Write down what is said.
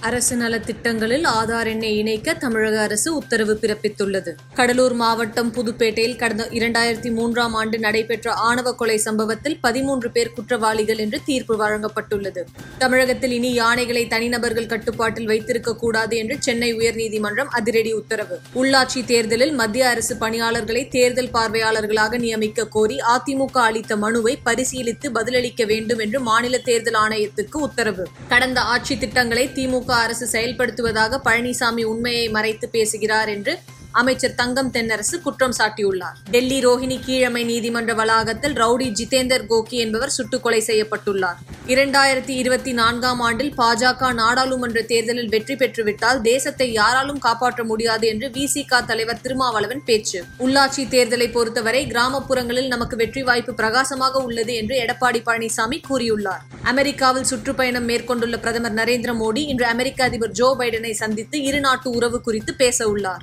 அரசு நல திட்டங்களில் ஆதார் எண்ணை இணைக்க தமிழக அரசு உத்தரவு பிறப்பித்துள்ளது. கடலூர் மாவட்டம் புதுப்பேட்டையில் கடந்த இரண்டாயிரத்தி மூன்றாம் ஆண்டு நடைபெற்ற ஆணவ கொலை சம்பவத்தில் பதிமூன்று பேர் குற்றவாளிகள் என்று தீர்ப்பு வழங்கப்பட்டுள்ளது. தமிழகத்தில் இனி யானைகளை தனிநபர்கள் கட்டுப்பாட்டில் வைத்திருக்க கூடாது என்று சென்னை உயர்நீதிமன்றம் அதிரடி உத்தரவு. உள்ளாட்சி தேர்தலில் மத்திய அரசு பணியாளர்களை தேர்தல் பார்வையாளர்களாக நியமிக்க கோரி அதிமுக அளித்த மனுவை பரிசீலித்து பதிலளிக்க வேண்டும் என்று மாநில தேர்தல் ஆணையத்துக்கு உத்தரவு. கடந்த ஆட்சி திட்டங்களை திமுக அரசு செயல்படுத்துவதாக பழனிசாமி உண்மையை மறைத்து பேசுகிறார் என்று அமைச்சர் தங்கம் தென்னரசு குற்றம் சாட்டியுள்ளார். டெல்லி ரோஹிணி கீழமை நீதிமன்ற வளாகத்தில் ரவுடி ஜிதேந்தர் கோகி என்பவர் சுட்டுக் கொலை செய்யப்பட்டுள்ளார். இரண்டாயிரத்தி இருபத்தி நான்காம் ஆண்டில் பாஜக நாடாளுமன்ற தேர்தலில் வெற்றி பெற்றுவிட்டால் தேசத்தை யாராலும் காப்பாற்ற முடியாது என்று விசிக தலைவர் திருமாவளவன் பேச்சு. உள்ளாட்சி தேர்தலை பொறுத்தவரை கிராமப்புறங்களில் நமக்கு வெற்றி வாய்ப்பு பிரகாசமாக உள்ளது என்று எடப்பாடி பழனிசாமி கூறியுள்ளார். அமெரிக்காவில் சுற்றுப்பயணம் மேற்கொண்டுள்ள பிரதமர் நரேந்திர மோடி இன்று அமெரிக்க அதிபர் ஜோ பைடனை சந்தித்து இருநாட்டு உறவு குறித்து பேச உள்ளார்.